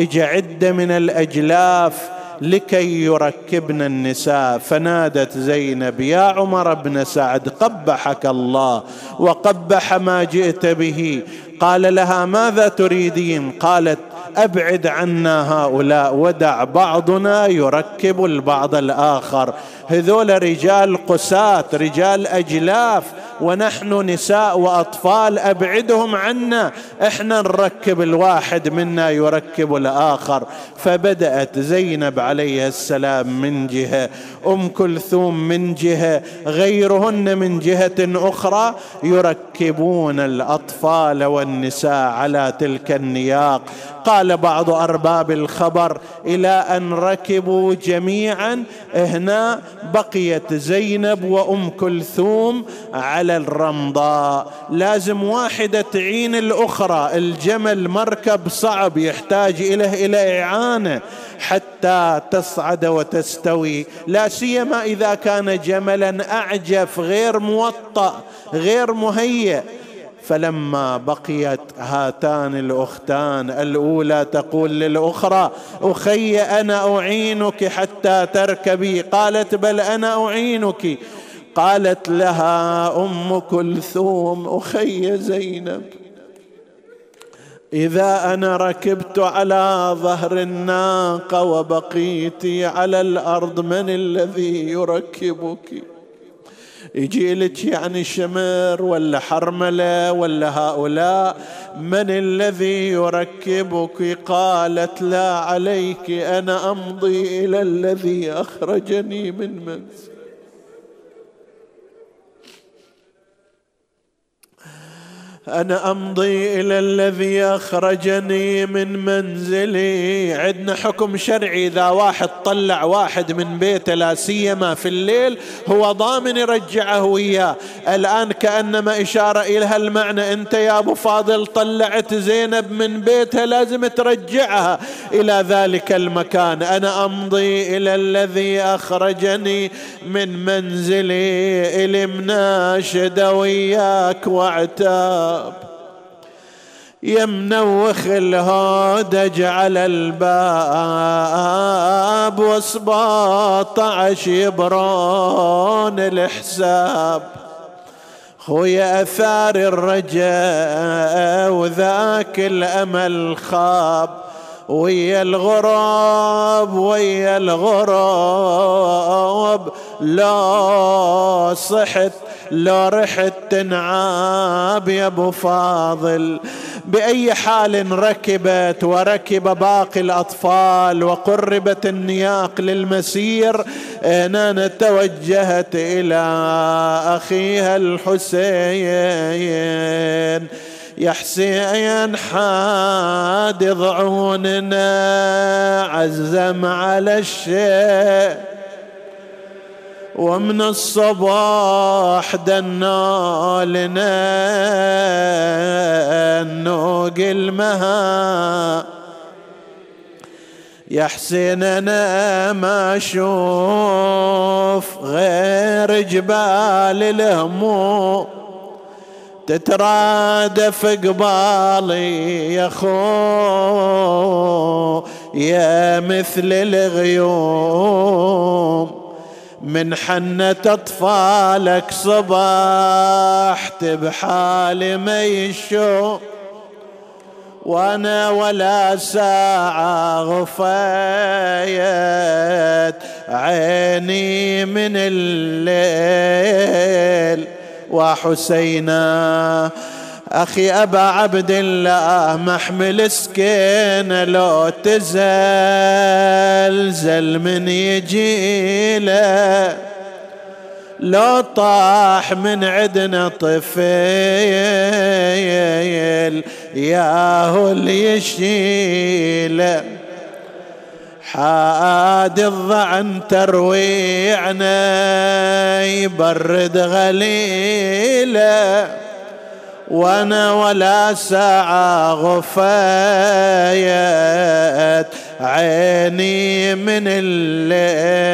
اجى عده من الأجلاف لكي يركبن النساء. فنادت زينب يا عمر بن سعد قبحك الله وقبح ما جئت به. قال لها ماذا تريدين؟ قالت أبعد عنا هؤلاء ودع بعضنا يركب البعض الآخر. هذول رجال قساة رجال أجلاف. ونحن نساء وأطفال أبعدهم عنا. إحنا نركب الواحد منا يركب الآخر. فبدأت زينب عليه السلام من جهة أم كلثوم من جهة غيرهن من جهة أخرى. يركبون الأطفال والنساء على تلك النياق. قال بعض أرباب الخبر إلى أن ركبوا جميعا هنا بقيت زينب وأم كلثوم على الرمضاء لازم واحدة تعين الأخرى. الجمل مركب صعب يحتاج إليه إلى إعانة حتى تصعد وتستوي. لا سيما إذا كان جملا أعجف غير موطأ غير مهيأ فلما بقيت هاتان الأختان الأولى تقول للأخرى أخي أنا أعينك حتى تركبي. قالت بل أنا أعينك. قالت لها أم كلثوم أخي زينب إذا أنا ركبت على ظهر الناقة وبقيت على الأرض من الذي يركبك؟ يجي لك يعني شمر ولا حرملة ولا هؤلاء من الذي يركبك؟ قالت لا عليك أنا أمضي إلى الذي أخرجني من منزل أنا أمضي إلى الذي أخرجني من منزلي. عندنا حكم شرعي إذا واحد طلع واحد من بيته لا سيما في الليل هو ضامن يرجعه وياه الآن كأنما إشارة إلى هالمعنى أنت يا أبو فاضل طلعت زينب من بيتها لازم ترجعها. إلى ذلك المكان. أنا أمضي إلى الذي أخرجني من منزلي. الي مناشد وياك واعتاب يا منوخ الهودج على الباب وسباطعش يبرون الحساب. خويا آثار الرجاء وذاك الأمل خاب. ويا الغراب ويا الغراب لا صحت لو رحت تنعاب يا أبو فاضل بأي حال ركبت وركب باقي الأطفال وقربت النياق للمسير هنا توجهت إلى أخيها الحسين. يا حسين حاد ضعوننا عزم على الشيء. ومن الصباح دنا لنا النوق المها. يا حسين أنا ما أشوف غير جبال الهموم. تترادف قبالي يا خو يا مثل الغيوم. من حنة أطفالك صبحت بحال ما يشوف وأنا ولا ساعة غفيت عيني من الليل. وحسينا أخي أبا عبد الله محمل سكينة لو تزلزل من يجيله لو طاح من عدنا طفيل ياهو اللي حاد الضعن ترويعنا يبرد غليله. وأنا ولا ساعة غفايت عيني من الليل.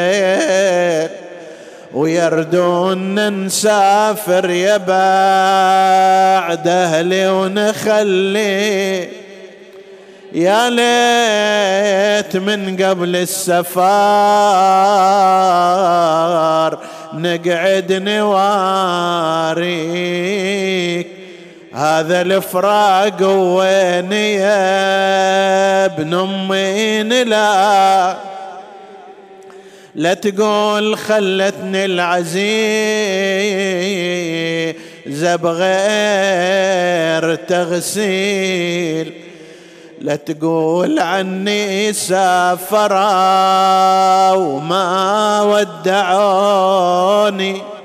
ويردون نسافر يا بعد أهلي ونخلي. يا ليت من قبل السفار نقعد نواريك. هذا الفراق وين يا ابن امي لا؟ لا تقول خلتني العزيز بغير تغسيل. لا تقول عني سافرا وما ودعوني.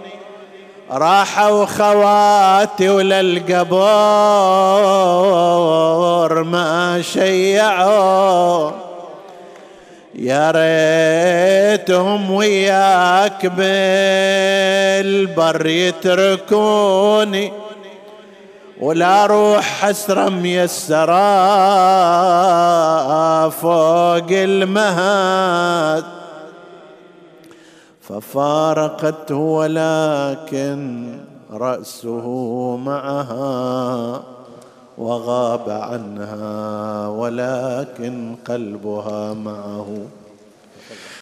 راحوا خواتي وللقبور ما شيعوا. يا ريتهم وياك بالبر يتركوني ولا روح حسرة ميسرة فوق المهاد. ففارقته ولكن رأسه معها وغاب عنها ولكن قلبها معه.